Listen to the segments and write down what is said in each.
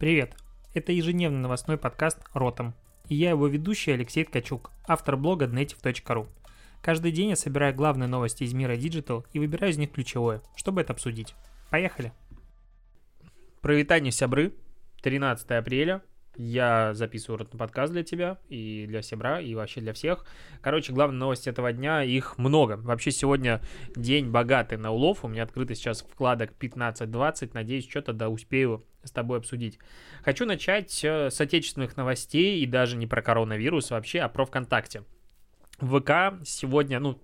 Привет! Это ежедневный новостной подкаст «Ротом». И я его ведущий Алексей Ткачук, автор блога native.ru. Каждый день я собираю главные новости из мира Digital и выбираю из них ключевое, чтобы это обсудить. Поехали! Провитание сябры, 13 апреля, я записываю ротный подкаст для тебя и для Себра, и вообще для всех. Короче, главная новость этого дня, их много. Вообще сегодня день богатый на улов. У меня открыто сейчас вкладок 15-20. Надеюсь, что-то да успею с тобой обсудить. Хочу начать э, с отечественных новостей и даже не про коронавирус вообще, а про ВКонтакте. ВК сегодня, ну,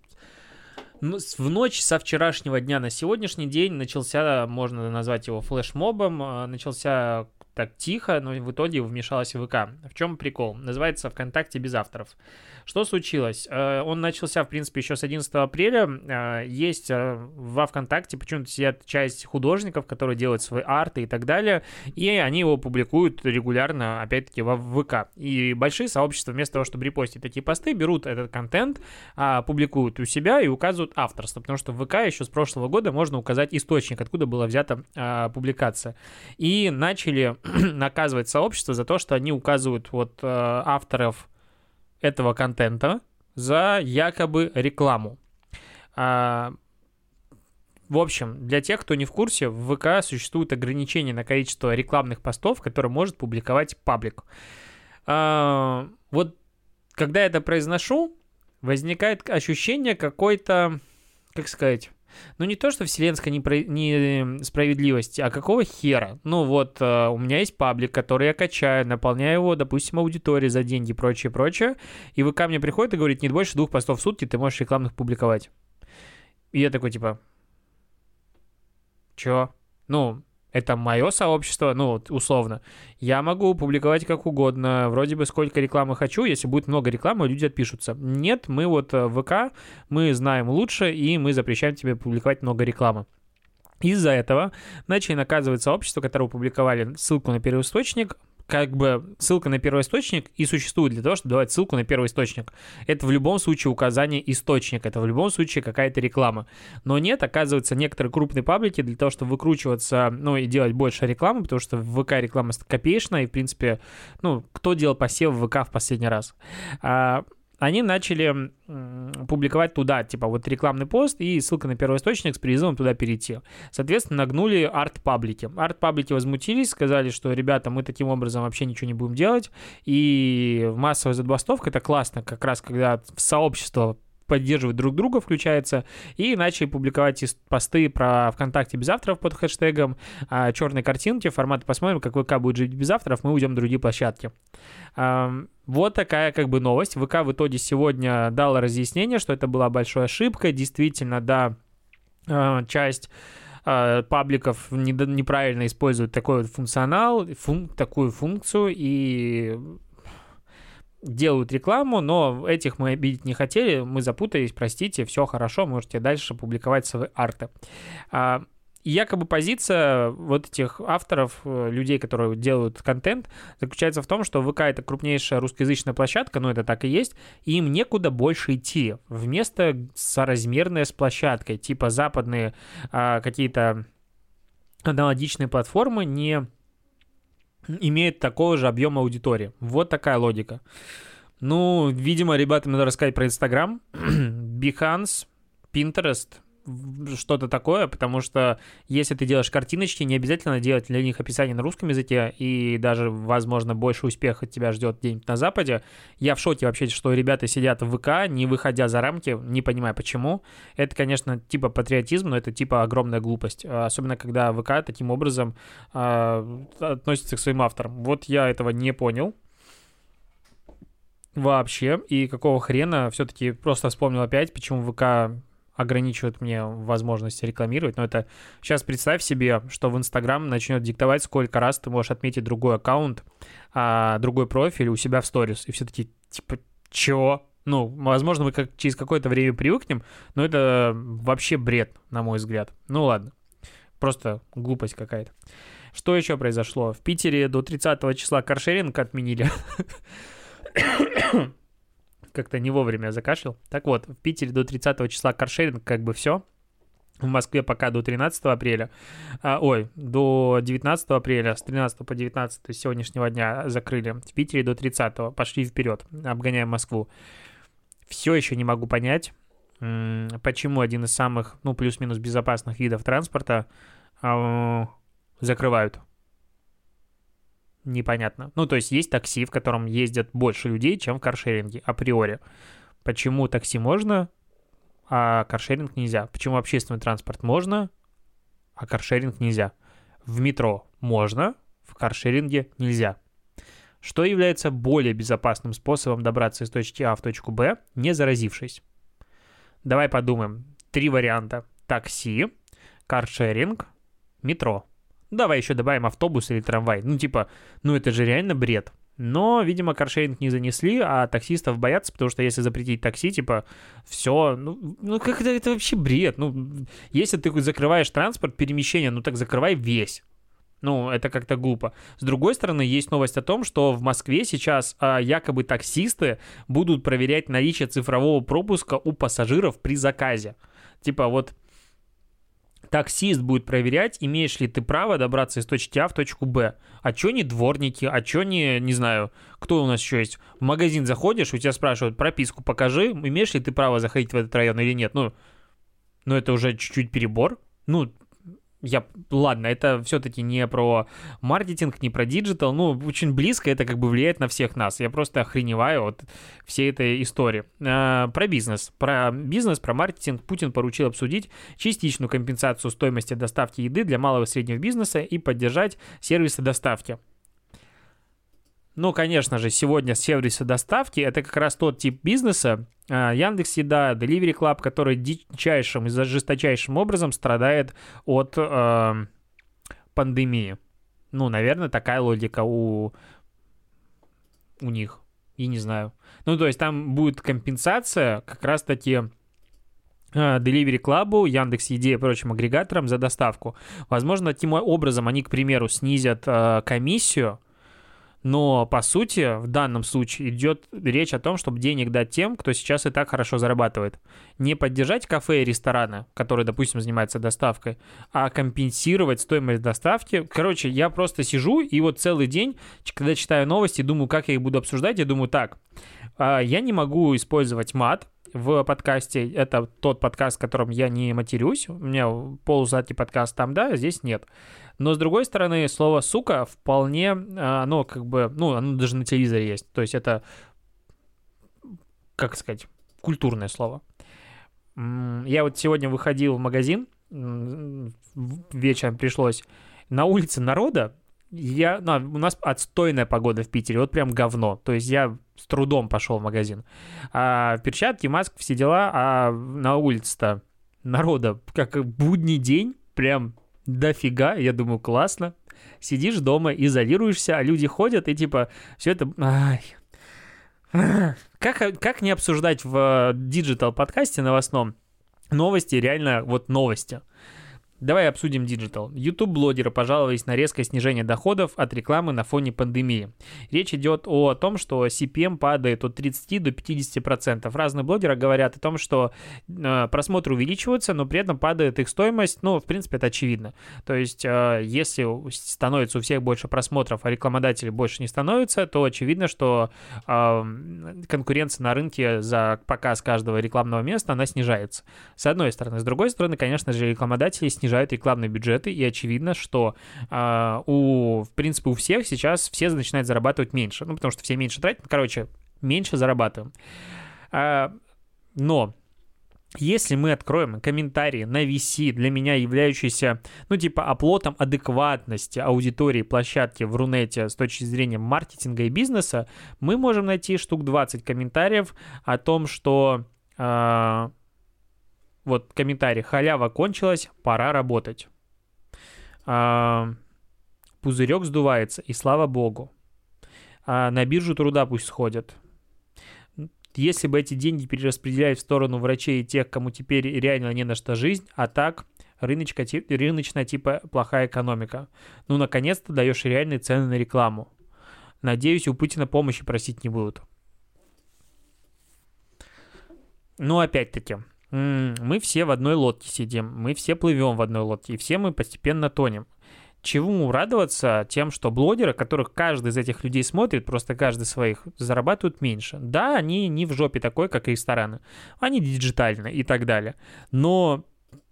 в ночь со вчерашнего дня на сегодняшний день начался, можно назвать его флешмобом, э, начался так тихо, но в итоге вмешалась ВК. В чем прикол? Называется ВКонтакте без авторов. Что случилось? Э, он начался, в принципе, еще с 11 апреля. Э, есть э, во ВКонтакте почему-то сидят часть художников, которые делают свои арты и так далее, и они его публикуют регулярно, опять-таки, во ВК. И большие сообщества вместо того, чтобы репостить такие посты, берут этот контент, а, публикуют у себя и указывают авторство, потому что в ВК еще с прошлого года можно указать источник, откуда была взята а, публикация. И начали наказывать сообщество за то, что они указывают вот авторов этого контента за якобы рекламу. А, в общем, для тех, кто не в курсе, в ВК существует ограничение на количество рекламных постов, которые может публиковать паблик. А, вот когда я это произношу, возникает ощущение какой-то, как сказать, ну не то, что вселенская непро... несправедливости, а какого хера? Ну вот, э, у меня есть паблик, который я качаю, наполняю его, допустим, аудиторией за деньги прочее, прочее, и вы ко мне приходит и говорит, не больше двух постов в сутки ты можешь рекламных публиковать. И я такой, типа, чё? Ну, это мое сообщество, ну, условно, я могу публиковать как угодно, вроде бы сколько рекламы хочу, если будет много рекламы, люди отпишутся. Нет, мы вот э, ВК, мы знаем лучше, и мы запрещаем тебе публиковать много рекламы. Из-за этого начали наказывать сообщество, которое опубликовали ссылку на первоисточник, как бы ссылка на первоисточник и существует для того, чтобы давать ссылку на первоисточник. Это в любом случае указание источника, это в любом случае какая-то реклама. Но нет, оказывается, некоторые крупные паблики для того, чтобы выкручиваться, ну и делать больше рекламы, потому что в ВК реклама копеечная, и, в принципе, ну, кто делал посев в ВК в последний раз? А, они начали публиковать туда, типа, вот рекламный пост и ссылка на первый источник с призывом туда перейти. Соответственно, нагнули арт-паблики. Арт-паблики возмутились, сказали, что, ребята, мы таким образом вообще ничего не будем делать, и массовая забастовка — это классно, как раз когда в сообщество поддерживать друг друга, включается, и начали публиковать посты про ВКонтакте без авторов под хэштегом а, черной картинки, формат посмотрим, как ВК будет жить без авторов, мы уйдем на другие площадки. А, вот такая как бы новость. ВК в итоге сегодня дала разъяснение, что это была большая ошибка, действительно, да, а, часть а, пабликов неправильно используют такой вот функционал, фун, такую функцию, и делают рекламу, но этих мы обидеть не хотели, мы запутались, простите, все хорошо, можете дальше публиковать свои арты. А, якобы позиция вот этих авторов, э, людей, которые делают контент, заключается в том, что ВК это крупнейшая русскоязычная площадка, ну это так и есть, и им некуда больше идти. Вместо соразмерная с площадкой, типа западные а, какие-то аналогичные платформы не имеет такого же объема аудитории. Вот такая логика. Ну, видимо, ребятам надо рассказать про Инстаграм, Behance, Pinterest, что-то такое, потому что если ты делаешь картиночки, не обязательно делать для них описание на русском языке, и даже, возможно, больше успеха тебя ждет где-нибудь на Западе. Я в шоке вообще, что ребята сидят в ВК, не выходя за рамки, не понимая почему. Это, конечно, типа патриотизм, но это типа огромная глупость. Особенно, когда ВК таким образом э, относится к своим авторам. Вот я этого не понял вообще, и какого хрена все-таки просто вспомнил опять, почему ВК ограничивают мне возможность рекламировать, но это сейчас представь себе, что в Инстаграм начнет диктовать, сколько раз ты можешь отметить другой аккаунт, а, другой профиль у себя в сторис, и все таки типа, чего? Ну, возможно, мы как через какое-то время привыкнем, но это вообще бред, на мой взгляд. Ну ладно, просто глупость какая-то. Что еще произошло? В Питере до 30 числа каршеринг отменили. Как-то не вовремя закашлял. Так вот, в Питере до 30 числа каршеринг как бы все. В Москве пока до 13 апреля, а, ой, до 19 апреля, с 13 по 19 сегодняшнего дня закрыли. В Питере до 30 пошли вперед, обгоняем Москву. Все еще не могу понять, почему один из самых, ну, плюс-минус безопасных видов транспорта э, закрывают. Непонятно. Ну, то есть есть такси, в котором ездят больше людей, чем в каршеринге, априори. Почему такси можно, а каршеринг нельзя? Почему общественный транспорт можно, а каршеринг нельзя? В метро можно, в каршеринге нельзя. Что является более безопасным способом добраться из точки А в точку Б, не заразившись? Давай подумаем. Три варианта. Такси, каршеринг, метро. Давай еще добавим автобус или трамвай. Ну, типа, ну это же реально бред. Но, видимо, каршеринг не занесли, а таксистов боятся, потому что если запретить такси, типа, все, ну, ну как это, это вообще бред. Ну, если ты закрываешь транспорт, перемещение, ну так закрывай весь. Ну, это как-то глупо. С другой стороны, есть новость о том, что в Москве сейчас а, якобы таксисты будут проверять наличие цифрового пропуска у пассажиров при заказе. Типа вот таксист будет проверять, имеешь ли ты право добраться из точки А в точку Б. А чё не дворники, а чё не, не знаю, кто у нас еще есть? В магазин заходишь, у тебя спрашивают, прописку покажи, имеешь ли ты право заходить в этот район или нет. Ну, ну это уже чуть-чуть перебор. Ну, я, ладно, это все-таки не про маркетинг, не про digital, ну, очень близко это как бы влияет на всех нас. Я просто охреневаю от всей этой истории. А, про бизнес. Про бизнес, про маркетинг Путин поручил обсудить частичную компенсацию стоимости доставки еды для малого и среднего бизнеса и поддержать сервисы доставки. Ну, конечно же, сегодня сервисы доставки — это как раз тот тип бизнеса, а, Яндекс Еда, Delivery Club, который дичайшим и жесточайшим образом страдает от э, пандемии. Ну, наверное, такая логика у, у них. И не знаю. Ну, то есть там будет компенсация как раз-таки а, Delivery Club, Яндекс Еде и прочим агрегаторам за доставку. Возможно, таким образом они, к примеру, снизят э, комиссию, но, по сути, в данном случае идет речь о том, чтобы денег дать тем, кто сейчас и так хорошо зарабатывает. Не поддержать кафе и рестораны, которые, допустим, занимаются доставкой, а компенсировать стоимость доставки. Короче, я просто сижу и вот целый день, когда читаю новости, думаю, как я их буду обсуждать, я думаю, так, а, я не могу использовать мат, в подкасте. Это тот подкаст, в котором я не матерюсь. У меня полузатый подкаст там, да, здесь нет. Но, с другой стороны, слово «сука» вполне, а, оно как бы, ну, оно даже на телевизоре есть. То есть это, как сказать, культурное слово. Я вот сегодня выходил в магазин, вечером пришлось, на улице народа, я, ну, у нас отстойная погода в Питере, вот прям говно. То есть я с трудом пошел в магазин. А перчатки, маска, все дела, а на улице-то народа как будний день, прям дофига, я думаю, классно. Сидишь дома, изолируешься, а люди ходят, и типа все это... Ай. Как, как не обсуждать в digital подкасте новостном новости, реально вот новости? Давай обсудим digital. YouTube-блогеры пожаловались на резкое снижение доходов от рекламы на фоне пандемии. Речь идет о том, что CPM падает от 30 до 50%. Разные блогеры говорят о том, что э, просмотры увеличиваются, но при этом падает их стоимость. Ну, в принципе, это очевидно. То есть, э, если становится у всех больше просмотров, а рекламодателей больше не становится, то очевидно, что э, конкуренция на рынке за показ каждого рекламного места, она снижается. С одной стороны. С другой стороны, конечно же, рекламодатели снижаются снижают рекламные бюджеты, и очевидно, что э, у, в принципе, у всех сейчас все начинают зарабатывать меньше, ну, потому что все меньше тратят, короче, меньше зарабатываем. Э, но если мы откроем комментарии на VC, для меня являющиеся, ну, типа, оплотом адекватности аудитории площадки в Рунете с точки зрения маркетинга и бизнеса, мы можем найти штук 20 комментариев о том, что э, вот комментарий. Халява кончилась, пора работать. А, пузырек сдувается, и слава богу. А на биржу труда пусть сходят. Если бы эти деньги перераспределять в сторону врачей и тех, кому теперь реально не на что жизнь, а так рыночка, рыночная типа плохая экономика. Ну, наконец-то даешь реальные цены на рекламу. Надеюсь, у Путина помощи просить не будут. Ну, опять-таки, мы все в одной лодке сидим, мы все плывем в одной лодке, и все мы постепенно тонем. Чему радоваться тем, что блогеры, которых каждый из этих людей смотрит, просто каждый своих, зарабатывают меньше. Да, они не в жопе такой, как рестораны. Они диджитальные и так далее. Но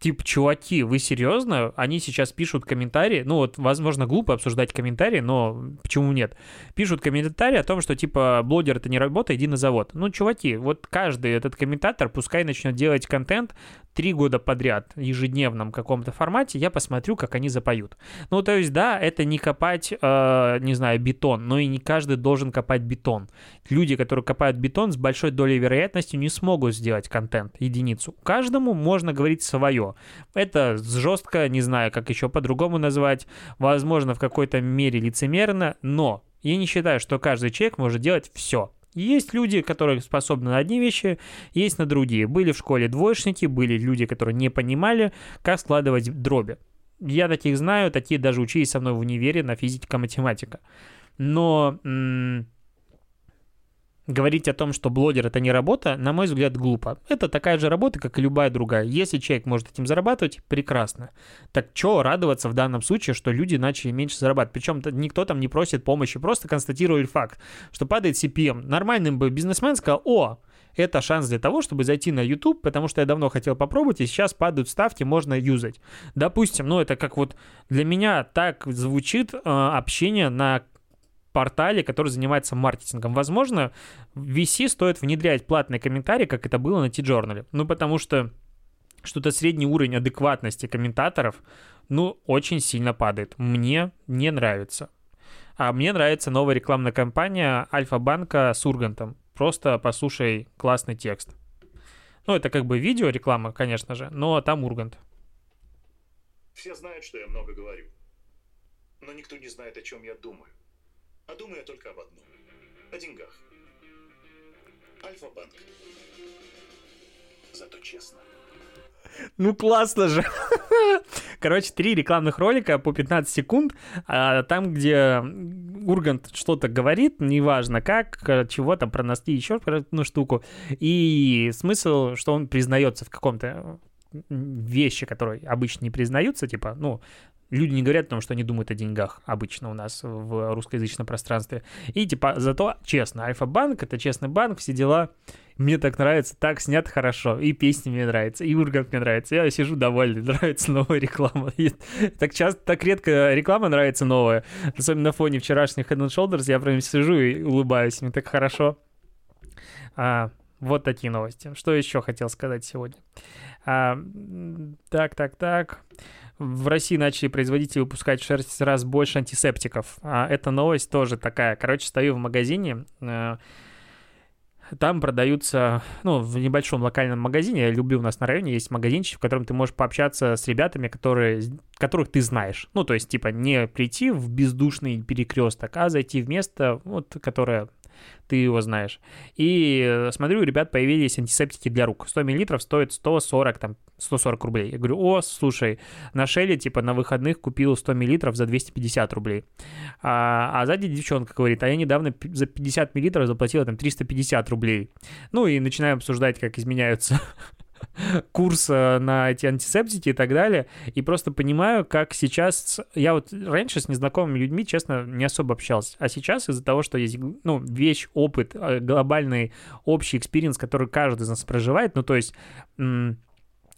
типа, чуваки, вы серьезно? Они сейчас пишут комментарии, ну вот, возможно, глупо обсуждать комментарии, но почему нет? Пишут комментарии о том, что, типа, блогер это не работа, иди на завод. Ну, чуваки, вот каждый этот комментатор пускай начнет делать контент три года подряд, ежедневном каком-то формате, я посмотрю, как они запоют. Ну, то есть, да, это не копать, э, не знаю, бетон, но и не каждый должен копать бетон. Люди, которые копают бетон, с большой долей вероятности не смогут сделать контент, единицу. Каждому можно говорить свое. Это жестко, не знаю, как еще по-другому назвать, возможно, в какой-то мере лицемерно, но я не считаю, что каждый человек может делать все. Есть люди, которые способны на одни вещи, есть на другие. Были в школе двоечники, были люди, которые не понимали, как складывать дроби. Я таких знаю, такие даже учились со мной в универе на физика-математика. Но м- Говорить о том, что блогер это не работа, на мой взгляд, глупо. Это такая же работа, как и любая другая. Если человек может этим зарабатывать, прекрасно. Так что радоваться в данном случае, что люди начали меньше зарабатывать? Причем никто там не просит помощи, просто констатировали факт, что падает CPM. Нормальный бы бизнесмен сказал, о, это шанс для того, чтобы зайти на YouTube, потому что я давно хотел попробовать, и сейчас падают ставки, можно юзать. Допустим, ну это как вот для меня так звучит э, общение на портале, который занимается маркетингом. Возможно, VC стоит внедрять платные комментарии, как это было на T-Journal. Ну, потому что что-то средний уровень адекватности комментаторов, ну, очень сильно падает. Мне не нравится. А мне нравится новая рекламная кампания Альфа-банка с Ургантом. Просто послушай классный текст. Ну, это как бы видео реклама, конечно же, но там Ургант. Все знают, что я много говорю. Но никто не знает, о чем я думаю. А думаю я только об одном. О деньгах. Альфа-банк. Зато честно. Ну, классно же. Короче, три рекламных ролика по 15 секунд. А там, где Ургант что-то говорит, неважно как, чего там пронести еще одну штуку. И смысл, что он признается в каком-то вещи, которые обычно не признаются, типа, ну, люди не говорят о том, что они думают о деньгах обычно у нас в русскоязычном пространстве. И типа, зато честно, Альфа-банк — это честный банк, все дела. Мне так нравится, так снят хорошо, и песни мне нравятся, и Ургант мне нравится, я сижу довольный, нравится новая реклама. И так часто, так редко реклама нравится новая, особенно на фоне вчерашних Head and Shoulders, я прям сижу и улыбаюсь, мне так хорошо. А, вот такие новости. Что еще хотел сказать сегодня? А, так, так, так в России начали производители выпускать в 6 раз больше антисептиков. А эта новость тоже такая. Короче, стою в магазине, э, там продаются, ну, в небольшом локальном магазине, я люблю, у нас на районе есть магазинчик, в котором ты можешь пообщаться с ребятами, которые, которых ты знаешь. Ну, то есть, типа, не прийти в бездушный перекресток, а зайти в место, вот, которое ты его знаешь. И э, смотрю, у ребят появились антисептики для рук. 100 мл стоит 140, там, 140 рублей. Я говорю, о, слушай, на Шелле, типа, на выходных купил 100 мл за 250 рублей. А, а сзади девчонка говорит, а я недавно за 50 мл заплатила там 350 рублей. Ну и начинаем обсуждать, как изменяются курс на эти антисептики и так далее, и просто понимаю, как сейчас... Я вот раньше с незнакомыми людьми, честно, не особо общался, а сейчас из-за того, что есть, ну, вещь, опыт, э, глобальный общий experience, который каждый из нас проживает, ну, то есть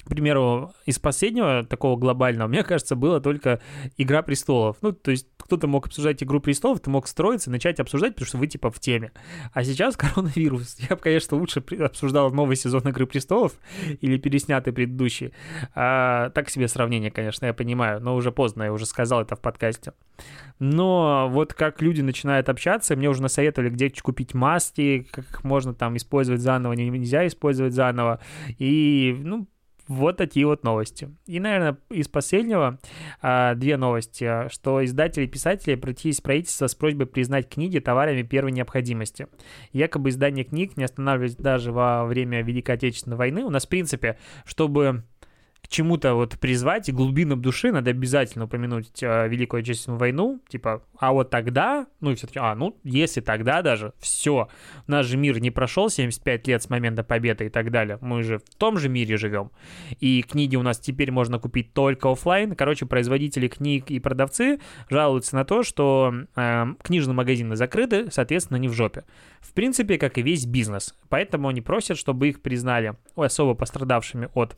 к примеру, из последнего такого глобального, мне кажется, было только «Игра престолов». Ну, то есть кто-то мог обсуждать «Игру престолов», ты мог строиться, начать обсуждать, потому что вы типа в теме. А сейчас коронавирус. Я бы, конечно, лучше обсуждал новый сезон «Игры престолов» или переснятый предыдущий. А, так себе сравнение, конечно, я понимаю, но уже поздно, я уже сказал это в подкасте. Но вот как люди начинают общаться, мне уже насоветовали, где купить маски, как можно там использовать заново, нельзя использовать заново. И, ну, вот такие вот новости. И, наверное, из последнего а, две новости, что издатели и писатели обратились в правительство с просьбой признать книги товарами первой необходимости. Якобы издание книг не останавливается даже во время Великой Отечественной войны. У нас, в принципе, чтобы к чему-то вот призвать, и глубинам души надо обязательно упомянуть э, Великую Отечественную войну, типа, а вот тогда, ну и все-таки, а, ну, если тогда даже, все, наш же мир не прошел 75 лет с момента победы и так далее, мы же в том же мире живем, и книги у нас теперь можно купить только офлайн, короче, производители книг и продавцы жалуются на то, что э, книжные магазины закрыты, соответственно, не в жопе. В принципе, как и весь бизнес, поэтому они просят, чтобы их признали особо пострадавшими от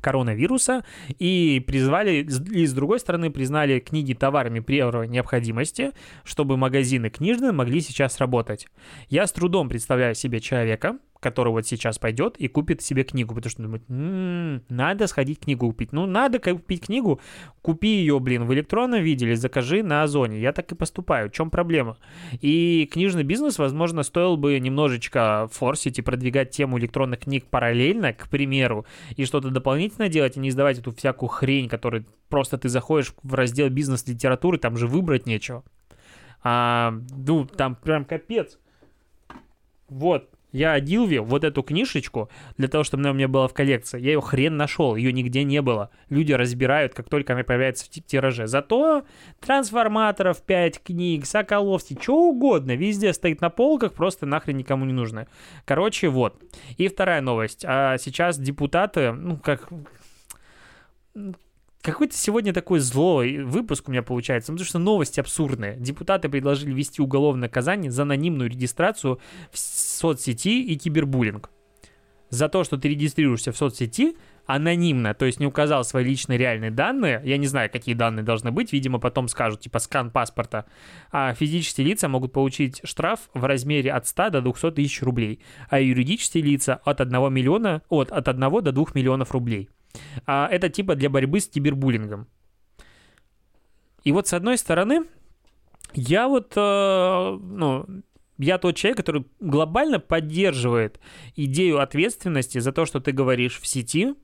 коронавируса и призвали, и с другой стороны признали книги товарами первой необходимости, чтобы магазины книжные могли сейчас работать. Я с трудом представляю себе человека, который вот сейчас пойдет и купит себе книгу, потому что думает, м-м, надо сходить книгу купить. Ну, надо купить книгу, купи ее, блин, в электронном виде или закажи на Озоне. Я так и поступаю. В чем проблема? И книжный бизнес, возможно, стоил бы немножечко форсить и продвигать тему электронных книг параллельно, к примеру, и что-то дополнительно делать, и не издавать эту всякую хрень, которую просто ты заходишь в раздел бизнес-литературы, там же выбрать нечего. А, ну, там прям капец. Вот, я Дилви, вот эту книжечку, для того, чтобы она у меня была в коллекции, я ее хрен нашел, ее нигде не было. Люди разбирают, как только она появляется в тираже. Зато трансформаторов 5 книг, Соколовский, что угодно, везде стоит на полках, просто нахрен никому не нужно. Короче, вот. И вторая новость. А сейчас депутаты, ну, как какой-то сегодня такой злой выпуск у меня получается, потому что новости абсурдные. Депутаты предложили ввести уголовное наказание за анонимную регистрацию в соцсети и кибербуллинг. За то, что ты регистрируешься в соцсети анонимно, то есть не указал свои личные реальные данные, я не знаю, какие данные должны быть, видимо, потом скажут, типа скан паспорта, а физические лица могут получить штраф в размере от 100 до 200 тысяч рублей, а юридические лица от 1 миллиона, от, от 1 до 2 миллионов рублей. А это типа для борьбы с кибербуллингом. И вот с одной стороны, я вот, э, ну, я тот человек, который глобально поддерживает идею ответственности за то, что ты говоришь в сети,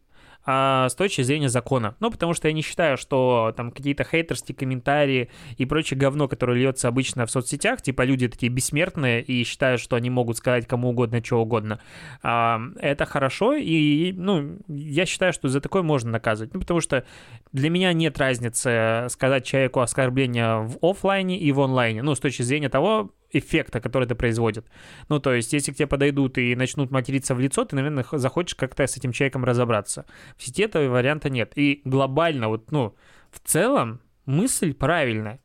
а, с точки зрения закона. Ну, потому что я не считаю, что там какие-то хейтерские комментарии и прочее говно, которое льется обычно в соцсетях, типа люди такие бессмертные и считают, что они могут сказать кому угодно, что угодно, а, это хорошо, и, ну, я считаю, что за такое можно наказывать. Ну, потому что для меня нет разницы сказать человеку оскорбление в офлайне и в онлайне, ну, с точки зрения того, эффекта, который это производит. Ну, то есть, если к тебе подойдут и начнут материться в лицо, ты, наверное, захочешь как-то с этим человеком разобраться. В сети этого варианта нет. И глобально, вот, ну, в целом, мысль правильная.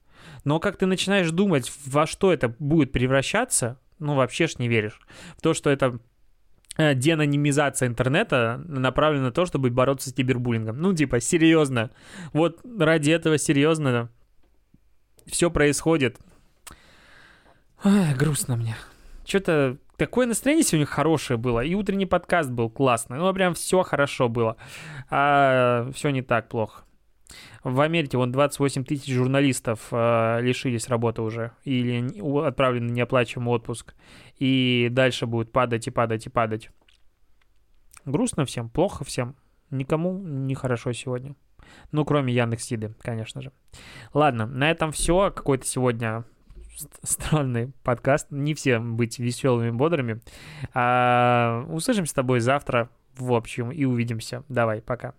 Но как ты начинаешь думать, во что это будет превращаться, ну, вообще ж не веришь. В то, что это э, деанонимизация интернета направлена на то, чтобы бороться с кибербуллингом. Ну, типа, серьезно. Вот ради этого серьезно все происходит. Ай, грустно мне. Что-то такое настроение сегодня хорошее было, и утренний подкаст был классный. Ну, прям все хорошо было. А все не так плохо. В Америке вон 28 тысяч журналистов э, лишились работы уже или отправлены на неоплачиваемый отпуск. И дальше будет падать и падать и падать. Грустно всем, плохо всем. Никому не хорошо сегодня. Ну, кроме Яндекс.Еды, конечно же. Ладно, на этом все. Какой-то сегодня странный подкаст. Не все быть веселыми, бодрыми. А, услышимся с тобой завтра, в общем, и увидимся. Давай, пока.